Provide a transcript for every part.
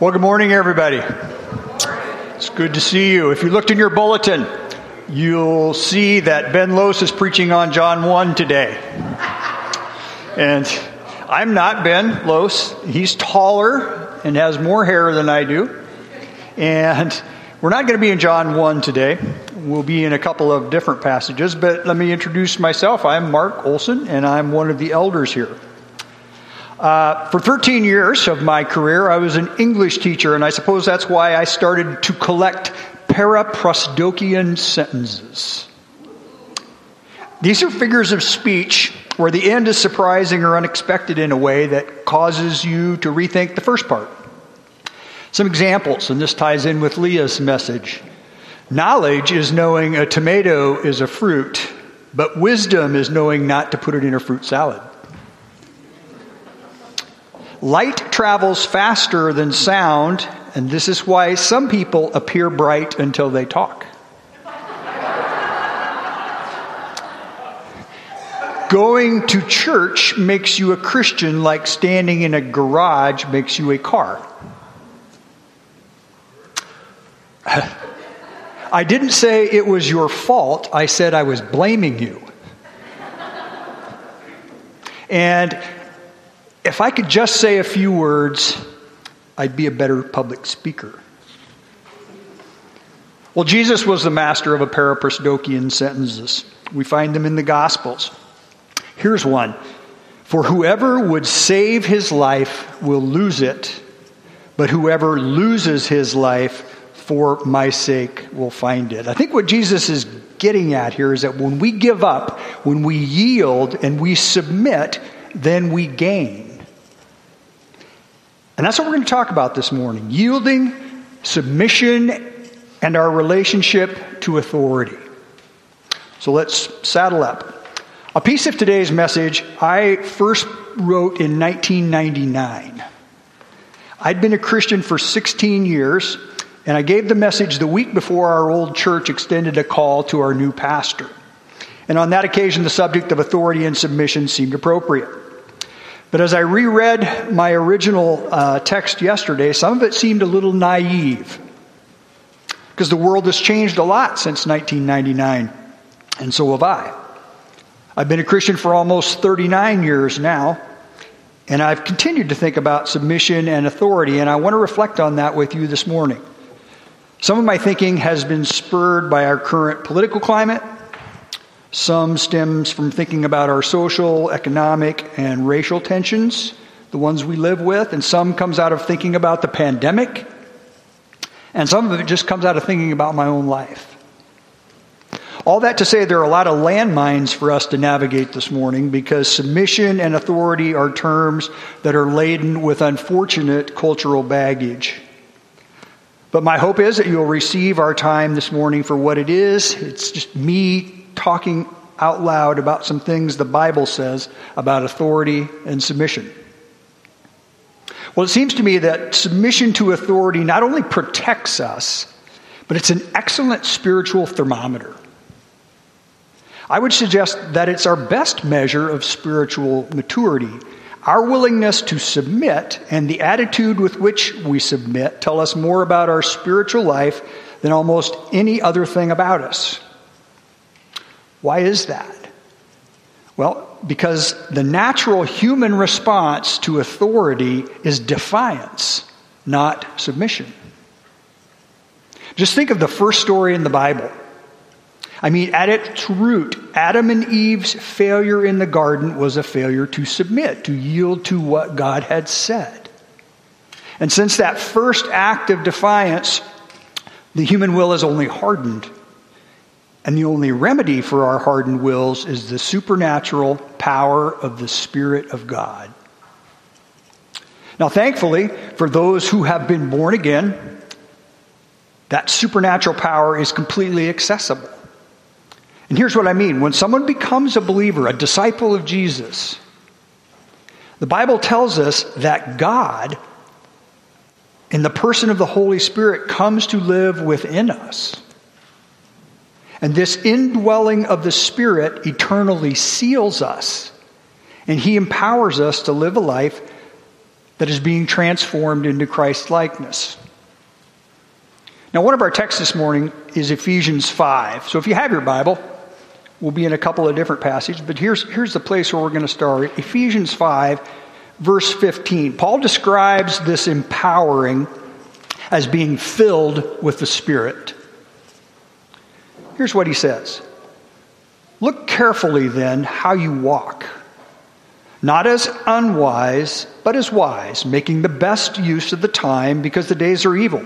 Well, good morning, everybody. It's good to see you. If you looked in your bulletin, you'll see that Ben Lose is preaching on John 1 today. And I'm not Ben Lose. He's taller and has more hair than I do. And we're not going to be in John 1 today. We'll be in a couple of different passages, but let me introduce myself. I'm Mark Olson, and I'm one of the elders here. Uh, for 13 years of my career, I was an English teacher, and I suppose that's why I started to collect paraprosdokian sentences. These are figures of speech where the end is surprising or unexpected in a way that causes you to rethink the first part. Some examples, and this ties in with Leah's message. Knowledge is knowing a tomato is a fruit, but wisdom is knowing not to put it in a fruit salad. Light travels faster than sound, and this is why some people appear bright until they talk. Going to church makes you a Christian like standing in a garage makes you a car. I didn't say it was your fault, I said I was blaming you. And if I could just say a few words, I'd be a better public speaker. Well, Jesus was the master of a paraprosdokian sentences. We find them in the Gospels. Here's one For whoever would save his life will lose it, but whoever loses his life for my sake will find it. I think what Jesus is getting at here is that when we give up, when we yield and we submit, then we gain. And that's what we're going to talk about this morning yielding, submission, and our relationship to authority. So let's saddle up. A piece of today's message I first wrote in 1999. I'd been a Christian for 16 years, and I gave the message the week before our old church extended a call to our new pastor. And on that occasion, the subject of authority and submission seemed appropriate. But as I reread my original uh, text yesterday, some of it seemed a little naive. Because the world has changed a lot since 1999, and so have I. I've been a Christian for almost 39 years now, and I've continued to think about submission and authority, and I want to reflect on that with you this morning. Some of my thinking has been spurred by our current political climate some stems from thinking about our social, economic, and racial tensions, the ones we live with, and some comes out of thinking about the pandemic, and some of it just comes out of thinking about my own life. All that to say, there are a lot of landmines for us to navigate this morning because submission and authority are terms that are laden with unfortunate cultural baggage. But my hope is that you'll receive our time this morning for what it is. It's just me talking out loud about some things the Bible says about authority and submission. Well, it seems to me that submission to authority not only protects us, but it's an excellent spiritual thermometer. I would suggest that it's our best measure of spiritual maturity. Our willingness to submit and the attitude with which we submit tell us more about our spiritual life than almost any other thing about us. Why is that? Well, because the natural human response to authority is defiance, not submission. Just think of the first story in the Bible. I mean, at its root, Adam and Eve's failure in the garden was a failure to submit, to yield to what God had said. And since that first act of defiance, the human will is only hardened and the only remedy for our hardened wills is the supernatural power of the Spirit of God. Now, thankfully, for those who have been born again, that supernatural power is completely accessible. And here's what I mean when someone becomes a believer, a disciple of Jesus, the Bible tells us that God, in the person of the Holy Spirit, comes to live within us. And this indwelling of the Spirit eternally seals us. And He empowers us to live a life that is being transformed into Christ likeness. Now, one of our texts this morning is Ephesians 5. So if you have your Bible, we'll be in a couple of different passages, but here's, here's the place where we're going to start. Ephesians 5, verse 15. Paul describes this empowering as being filled with the Spirit. Here's what he says Look carefully then how you walk, not as unwise, but as wise, making the best use of the time because the days are evil.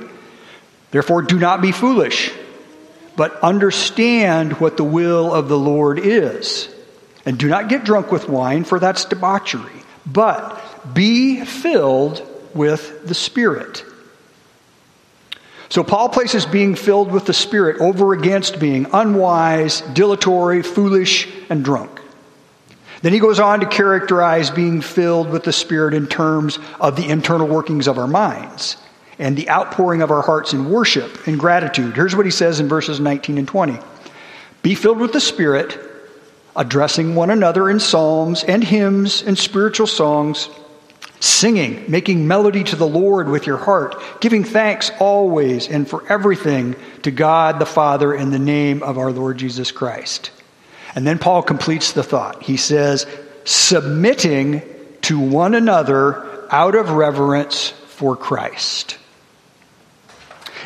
Therefore, do not be foolish, but understand what the will of the Lord is. And do not get drunk with wine, for that's debauchery, but be filled with the Spirit. So Paul places being filled with the Spirit over against being unwise, dilatory, foolish, and drunk. Then he goes on to characterize being filled with the Spirit in terms of the internal workings of our minds and the outpouring of our hearts in worship and gratitude. Here's what he says in verses 19 and 20 Be filled with the Spirit, addressing one another in psalms and hymns and spiritual songs, singing, making melody to the Lord with your heart, giving thanks always and for everything to God the Father in the name of our Lord Jesus Christ. And then Paul completes the thought. He says, submitting to one another out of reverence for Christ.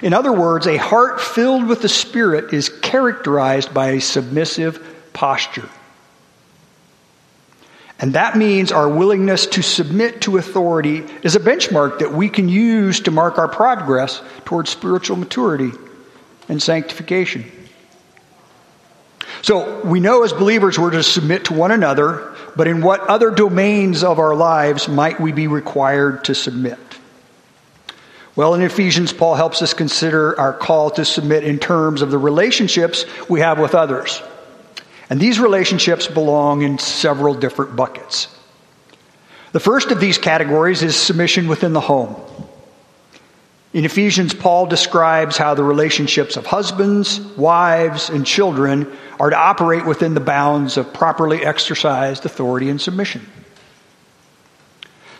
In other words, a heart filled with the Spirit is characterized by a submissive posture. And that means our willingness to submit to authority is a benchmark that we can use to mark our progress towards spiritual maturity and sanctification. So we know as believers we're to submit to one another, but in what other domains of our lives might we be required to submit? Well, in Ephesians, Paul helps us consider our call to submit in terms of the relationships we have with others. And these relationships belong in several different buckets. The first of these categories is submission within the home. In Ephesians, Paul describes how the relationships of husbands, wives, and children are to operate within the bounds of properly exercised authority and submission.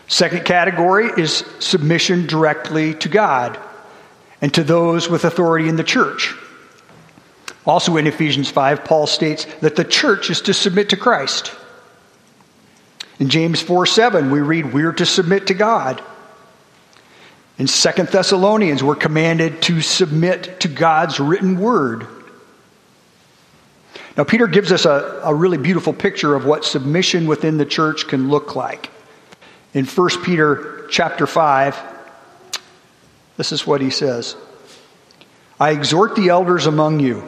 Second category is submission directly to God and to those with authority in the church. Also in Ephesians 5, Paul states that the church is to submit to Christ. In James 4 7, we read, We're to submit to God. In 2 Thessalonians, we're commanded to submit to God's written word. Now, Peter gives us a, a really beautiful picture of what submission within the church can look like. In 1 Peter chapter 5, this is what he says I exhort the elders among you,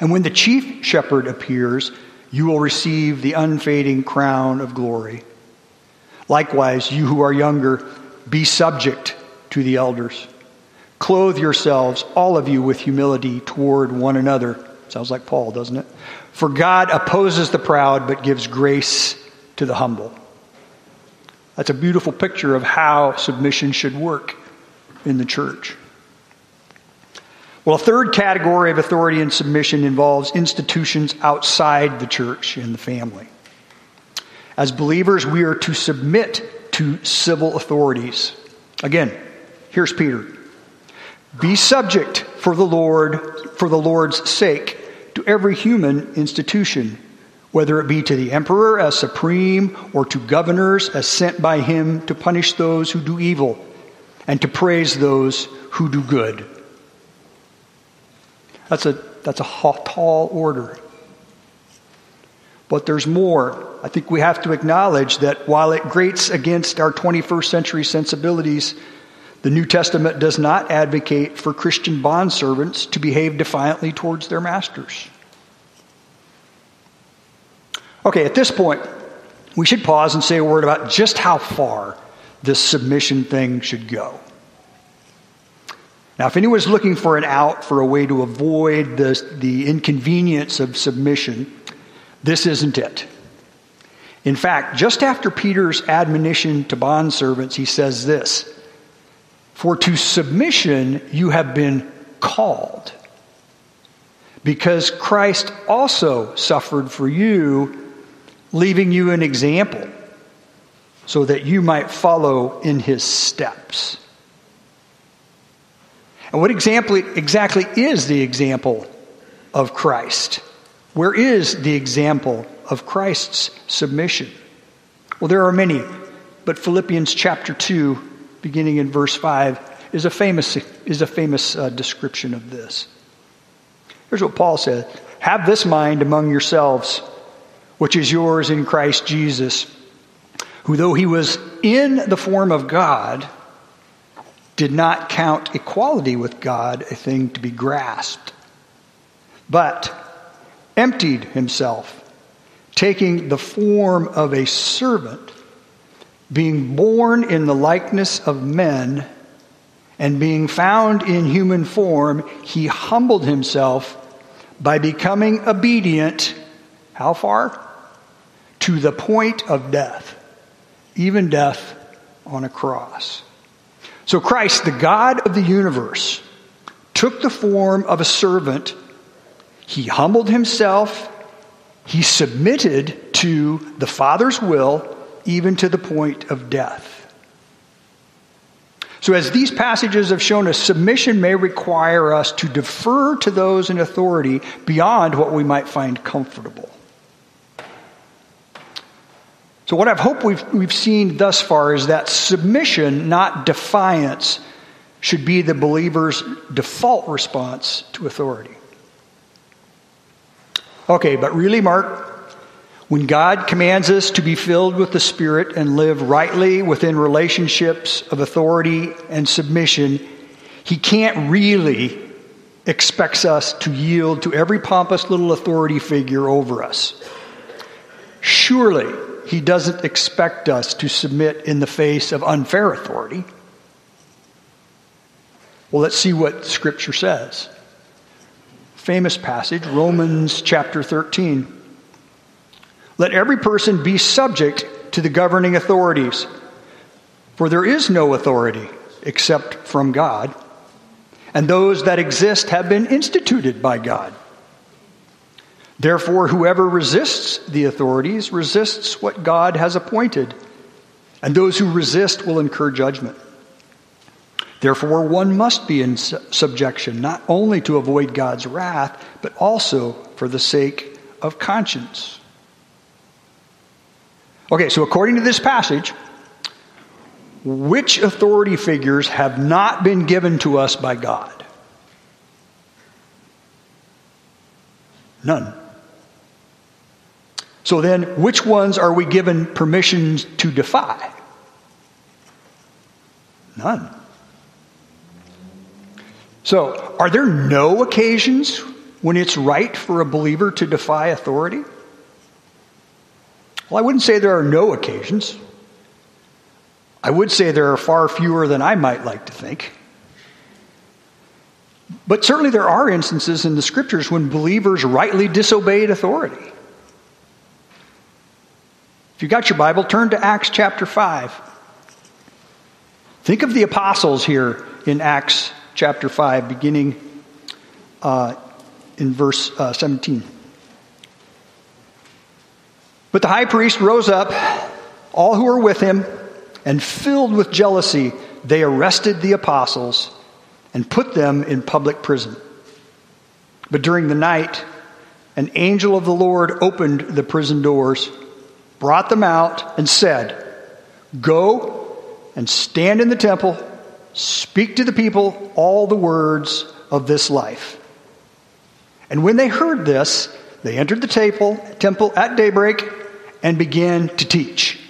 And when the chief shepherd appears, you will receive the unfading crown of glory. Likewise, you who are younger, be subject to the elders. Clothe yourselves, all of you, with humility toward one another. Sounds like Paul, doesn't it? For God opposes the proud, but gives grace to the humble. That's a beautiful picture of how submission should work in the church. Well, a third category of authority and submission involves institutions outside the church and the family. As believers, we are to submit to civil authorities. Again, here's Peter. Be subject for the Lord, for the Lord's sake, to every human institution whether it be to the emperor as supreme or to governors as sent by him to punish those who do evil and to praise those who do good. That's a, that's a tall order. But there's more. I think we have to acknowledge that while it grates against our 21st century sensibilities, the New Testament does not advocate for Christian bondservants to behave defiantly towards their masters. Okay, at this point, we should pause and say a word about just how far this submission thing should go. Now, if anyone's looking for an out, for a way to avoid the, the inconvenience of submission, this isn't it. In fact, just after Peter's admonition to bondservants, he says this For to submission you have been called, because Christ also suffered for you, leaving you an example, so that you might follow in his steps. And what example, exactly is the example of Christ? Where is the example of Christ's submission? Well, there are many, but Philippians chapter 2, beginning in verse 5, is a famous, is a famous uh, description of this. Here's what Paul said Have this mind among yourselves, which is yours in Christ Jesus, who, though he was in the form of God, did not count equality with God a thing to be grasped, but emptied himself, taking the form of a servant, being born in the likeness of men, and being found in human form, he humbled himself by becoming obedient. How far? To the point of death, even death on a cross. So Christ, the God of the universe, took the form of a servant. He humbled himself. He submitted to the Father's will, even to the point of death. So, as these passages have shown us, submission may require us to defer to those in authority beyond what we might find comfortable. So, what I've hoped we've, we've seen thus far is that submission, not defiance, should be the believer's default response to authority. Okay, but really, Mark, when God commands us to be filled with the Spirit and live rightly within relationships of authority and submission, He can't really expects us to yield to every pompous little authority figure over us. Surely, he doesn't expect us to submit in the face of unfair authority. Well, let's see what Scripture says. Famous passage, Romans chapter 13. Let every person be subject to the governing authorities, for there is no authority except from God, and those that exist have been instituted by God. Therefore, whoever resists the authorities resists what God has appointed, and those who resist will incur judgment. Therefore, one must be in subjection, not only to avoid God's wrath, but also for the sake of conscience. Okay, so according to this passage, which authority figures have not been given to us by God? None. So then, which ones are we given permission to defy? None. So, are there no occasions when it's right for a believer to defy authority? Well, I wouldn't say there are no occasions. I would say there are far fewer than I might like to think. But certainly there are instances in the scriptures when believers rightly disobeyed authority. If you got your Bible, turn to Acts chapter 5. Think of the apostles here in Acts chapter 5, beginning uh, in verse uh, 17. But the high priest rose up, all who were with him, and filled with jealousy, they arrested the apostles and put them in public prison. But during the night, an angel of the Lord opened the prison doors brought them out, and said, Go and stand in the temple, speak to the people all the words of this life. And when they heard this, they entered the temple, temple at daybreak and began to teach.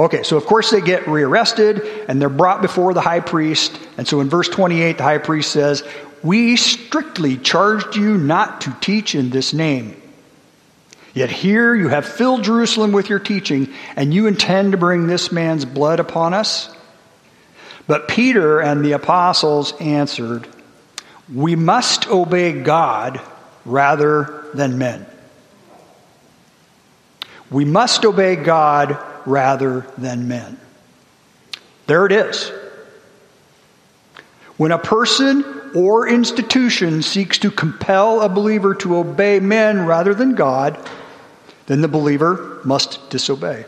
Okay, so of course they get rearrested and they're brought before the high priest. And so in verse 28, the high priest says, We strictly charged you not to teach in this name. Yet here you have filled Jerusalem with your teaching, and you intend to bring this man's blood upon us? But Peter and the apostles answered, We must obey God rather than men. We must obey God rather than men. There it is. When a person or institution seeks to compel a believer to obey men rather than God, then the believer must disobey,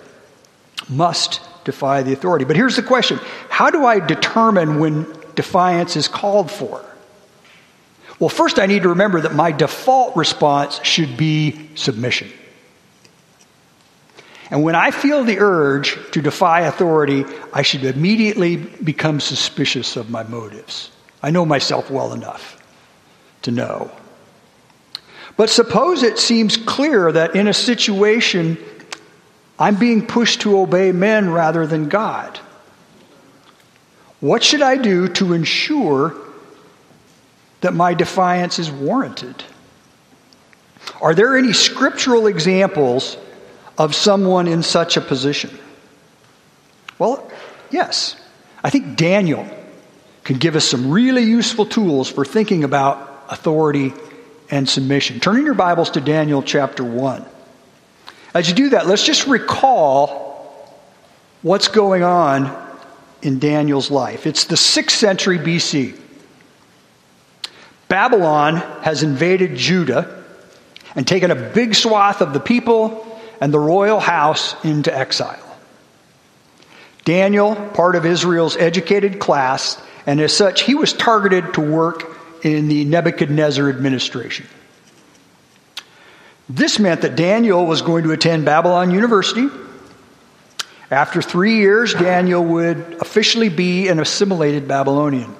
must defy the authority. But here's the question How do I determine when defiance is called for? Well, first I need to remember that my default response should be submission. And when I feel the urge to defy authority, I should immediately become suspicious of my motives. I know myself well enough to know. But suppose it seems clear that in a situation I'm being pushed to obey men rather than God. What should I do to ensure that my defiance is warranted? Are there any scriptural examples of someone in such a position? Well, yes. I think Daniel can give us some really useful tools for thinking about authority and submission. Turning your Bibles to Daniel chapter 1. As you do that, let's just recall what's going on in Daniel's life. It's the 6th century BC. Babylon has invaded Judah and taken a big swath of the people and the royal house into exile. Daniel, part of Israel's educated class, and as such, he was targeted to work in the Nebuchadnezzar administration. This meant that Daniel was going to attend Babylon University. After three years, Daniel would officially be an assimilated Babylonian.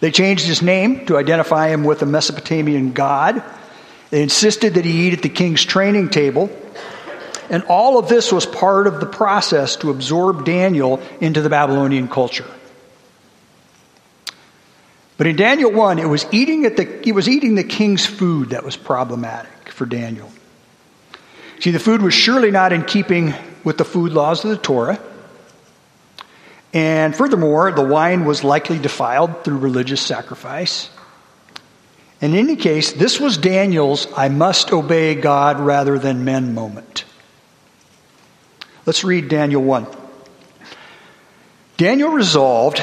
They changed his name to identify him with a Mesopotamian god they insisted that he eat at the king's training table. And all of this was part of the process to absorb Daniel into the Babylonian culture. But in Daniel 1, it was eating at the, he was eating the king's food that was problematic for Daniel. See, the food was surely not in keeping with the food laws of the Torah. And furthermore, the wine was likely defiled through religious sacrifice. In any case, this was Daniel's I must obey God rather than men moment. Let's read Daniel 1. Daniel resolved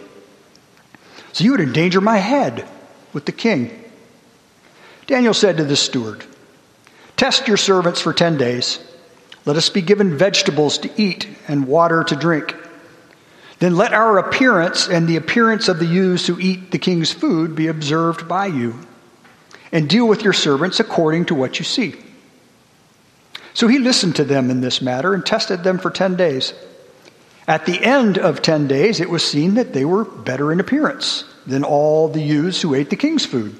So you would endanger my head with the king. Daniel said to the steward, Test your servants for ten days. Let us be given vegetables to eat and water to drink. Then let our appearance and the appearance of the youths who eat the king's food be observed by you and deal with your servants according to what you see. So he listened to them in this matter and tested them for 10 days. At the end of 10 days, it was seen that they were better in appearance than all the youths who ate the king's food.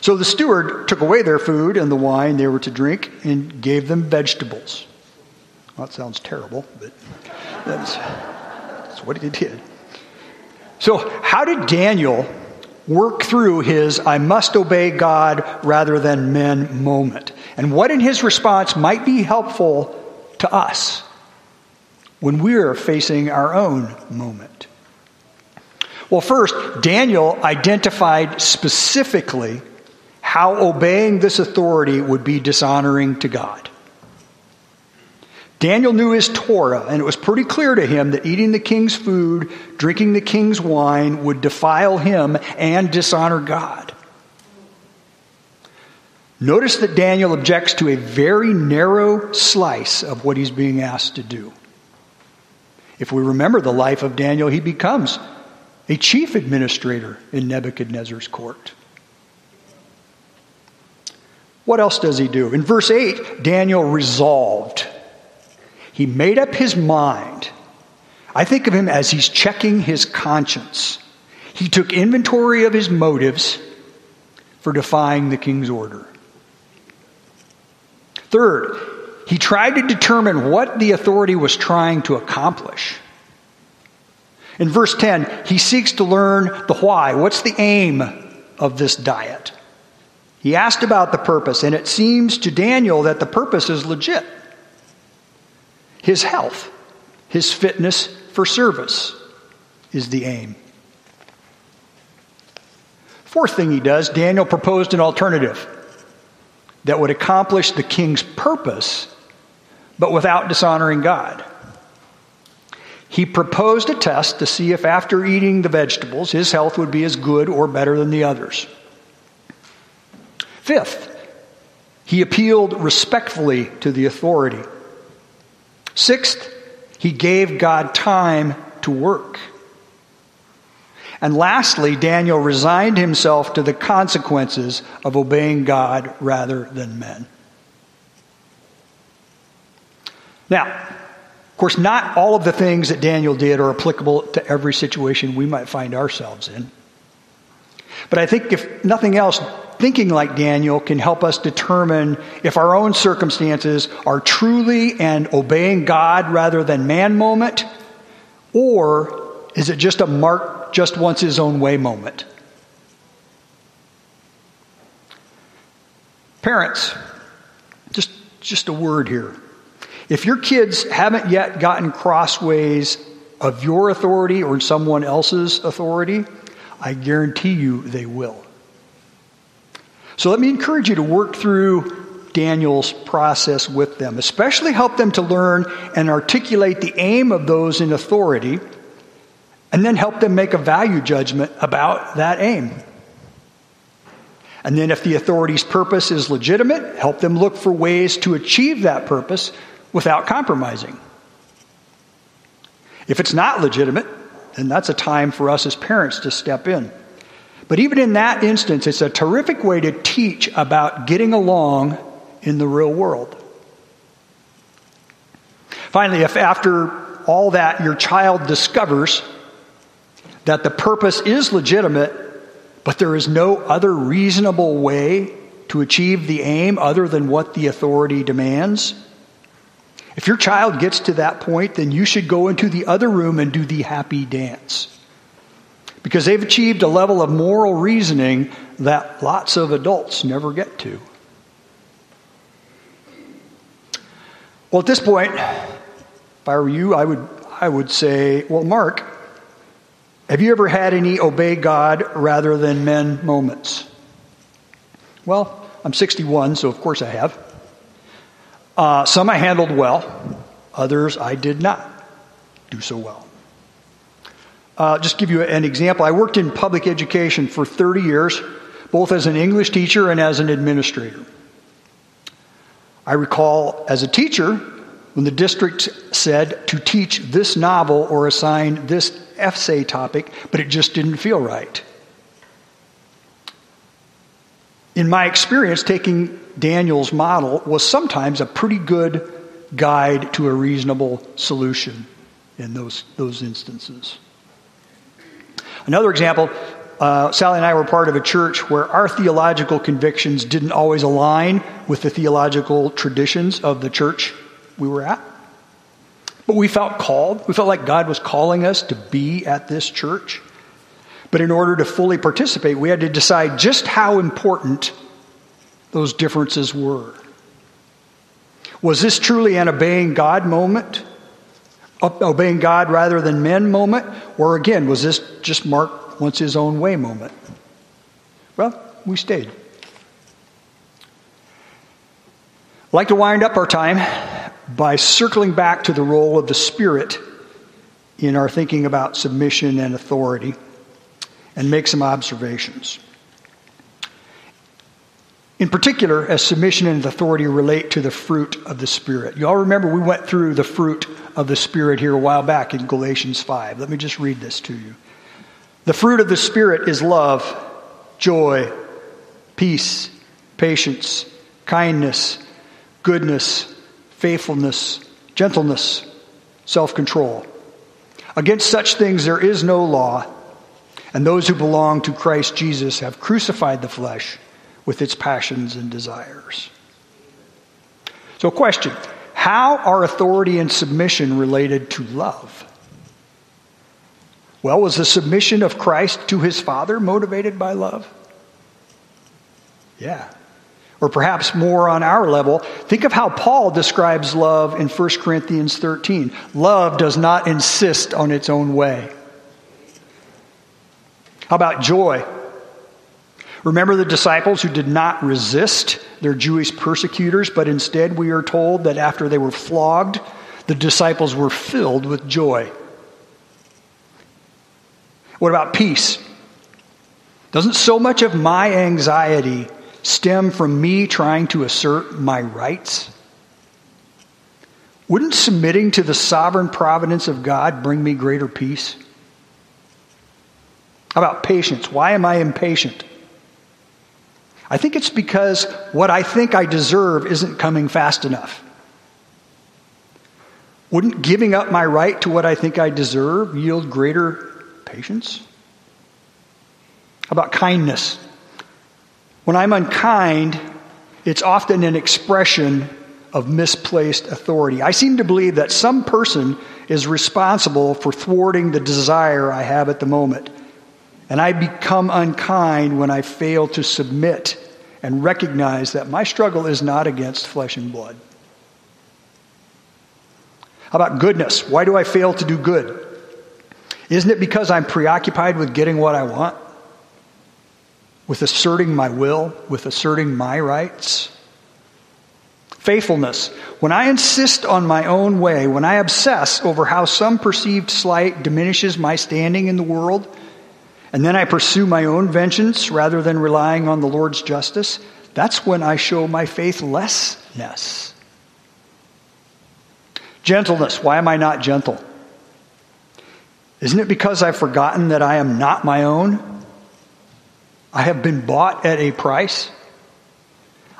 So the steward took away their food and the wine they were to drink and gave them vegetables. Well, that sounds terrible, but that's, that's what he did. So, how did Daniel work through his I must obey God rather than men moment. And what in his response might be helpful to us when we're facing our own moment. Well, first, Daniel identified specifically how obeying this authority would be dishonoring to God. Daniel knew his Torah, and it was pretty clear to him that eating the king's food, drinking the king's wine would defile him and dishonor God. Notice that Daniel objects to a very narrow slice of what he's being asked to do. If we remember the life of Daniel, he becomes a chief administrator in Nebuchadnezzar's court. What else does he do? In verse 8, Daniel resolved. He made up his mind. I think of him as he's checking his conscience. He took inventory of his motives for defying the king's order. Third, he tried to determine what the authority was trying to accomplish. In verse 10, he seeks to learn the why. What's the aim of this diet? He asked about the purpose, and it seems to Daniel that the purpose is legit his health, his fitness for service is the aim. Fourth thing he does, Daniel proposed an alternative that would accomplish the king's purpose, but without dishonoring God. He proposed a test to see if after eating the vegetables, his health would be as good or better than the others. Fifth, he appealed respectfully to the authority. Sixth, he gave God time to work. And lastly, Daniel resigned himself to the consequences of obeying God rather than men. Now, of course, not all of the things that Daniel did are applicable to every situation we might find ourselves in. But I think, if nothing else, thinking like Daniel can help us determine if our own circumstances are truly an obeying God rather than man moment, or is it just a Mark just wants his own way moment? Parents, just, just a word here. If your kids haven't yet gotten crossways of your authority or someone else's authority, I guarantee you they will. So let me encourage you to work through Daniel's process with them, especially help them to learn and articulate the aim of those in authority, and then help them make a value judgment about that aim. And then, if the authority's purpose is legitimate, help them look for ways to achieve that purpose without compromising. If it's not legitimate, then that's a time for us as parents to step in. But even in that instance, it's a terrific way to teach about getting along in the real world. Finally, if after all that your child discovers that the purpose is legitimate, but there is no other reasonable way to achieve the aim other than what the authority demands, if your child gets to that point, then you should go into the other room and do the happy dance because they've achieved a level of moral reasoning that lots of adults never get to. Well, at this point, if I were you, I would, I would say, well, Mark, have you ever had any obey God rather than men moments? Well, I'm 61, so of course I have. Uh, some I handled well, others I did not do so well. Uh, just give you an example. I worked in public education for 30 years, both as an English teacher and as an administrator. I recall as a teacher when the district said to teach this novel or assign this essay topic, but it just didn't feel right. In my experience, taking Daniel's model was sometimes a pretty good guide to a reasonable solution in those, those instances. Another example uh, Sally and I were part of a church where our theological convictions didn't always align with the theological traditions of the church we were at. But we felt called. We felt like God was calling us to be at this church. But in order to fully participate, we had to decide just how important those differences were. Was this truly an obeying God moment? obeying God rather than men moment? Or again, was this just Mark wants his own way moment? Well, we stayed. I'd like to wind up our time by circling back to the role of the Spirit in our thinking about submission and authority and make some observations. In particular, as submission and authority relate to the fruit of the Spirit. You all remember we went through the fruit of the Spirit here a while back in Galatians 5. Let me just read this to you. The fruit of the Spirit is love, joy, peace, patience, kindness, goodness, faithfulness, gentleness, self control. Against such things there is no law, and those who belong to Christ Jesus have crucified the flesh with its passions and desires. So, question How are authority and submission related to love? Well, was the submission of Christ to his Father motivated by love? Yeah. Or perhaps more on our level, think of how Paul describes love in 1 Corinthians 13. Love does not insist on its own way. How about joy? Remember the disciples who did not resist their Jewish persecutors, but instead we are told that after they were flogged, the disciples were filled with joy. What about peace? Doesn't so much of my anxiety stem from me trying to assert my rights? Wouldn't submitting to the sovereign providence of God bring me greater peace? How about patience? Why am I impatient? I think it's because what I think I deserve isn't coming fast enough. Wouldn't giving up my right to what I think I deserve yield greater patience? How about kindness? When I'm unkind, it's often an expression of misplaced authority. I seem to believe that some person is responsible for thwarting the desire I have at the moment. And I become unkind when I fail to submit and recognize that my struggle is not against flesh and blood. How about goodness? Why do I fail to do good? Isn't it because I'm preoccupied with getting what I want? With asserting my will, with asserting my rights? Faithfulness. When I insist on my own way, when I obsess over how some perceived slight diminishes my standing in the world, and then I pursue my own vengeance rather than relying on the Lord's justice, that's when I show my faithlessness. Gentleness. Why am I not gentle? Isn't it because I've forgotten that I am not my own? I have been bought at a price.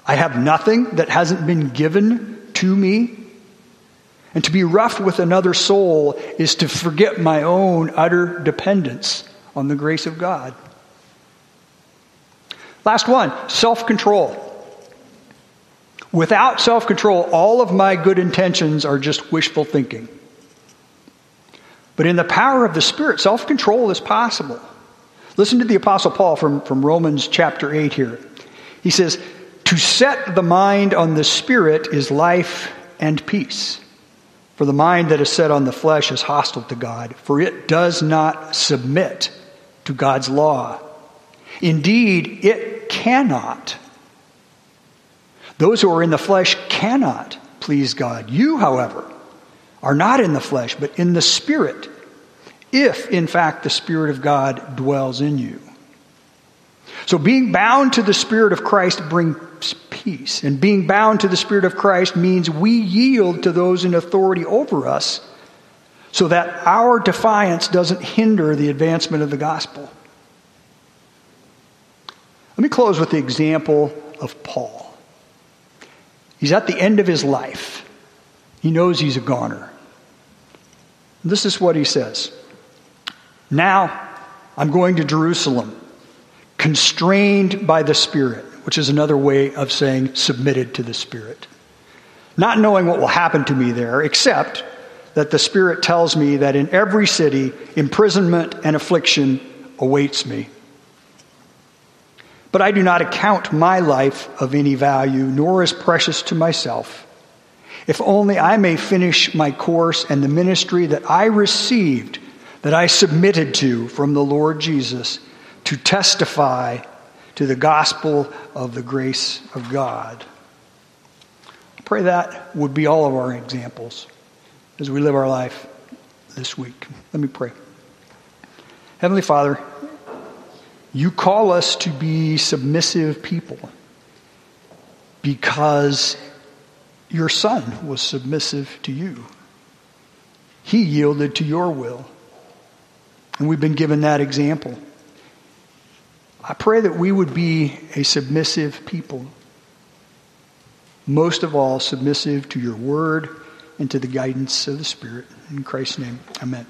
I have nothing that hasn't been given to me. And to be rough with another soul is to forget my own utter dependence on the grace of God. Last one self control. Without self control, all of my good intentions are just wishful thinking. But in the power of the Spirit, self control is possible. Listen to the Apostle Paul from, from Romans chapter 8 here. He says, To set the mind on the Spirit is life and peace. For the mind that is set on the flesh is hostile to God, for it does not submit to God's law. Indeed, it cannot. Those who are in the flesh cannot please God. You, however, are not in the flesh, but in the Spirit, if in fact the Spirit of God dwells in you. So being bound to the Spirit of Christ brings peace. And being bound to the Spirit of Christ means we yield to those in authority over us so that our defiance doesn't hinder the advancement of the gospel. Let me close with the example of Paul. He's at the end of his life. He knows he's a goner. This is what he says Now I'm going to Jerusalem, constrained by the Spirit, which is another way of saying submitted to the Spirit. Not knowing what will happen to me there, except that the Spirit tells me that in every city, imprisonment and affliction awaits me. But I do not account my life of any value, nor as precious to myself if only I may finish my course and the ministry that I received, that I submitted to from the Lord Jesus, to testify to the gospel of the grace of God. I pray that would be all of our examples as we live our life this week. Let me pray. Heavenly Father, you call us to be submissive people because your son was submissive to you. He yielded to your will. And we've been given that example. I pray that we would be a submissive people. most of all, submissive to your word and to the guidance of the Spirit. In Christ's name, amen.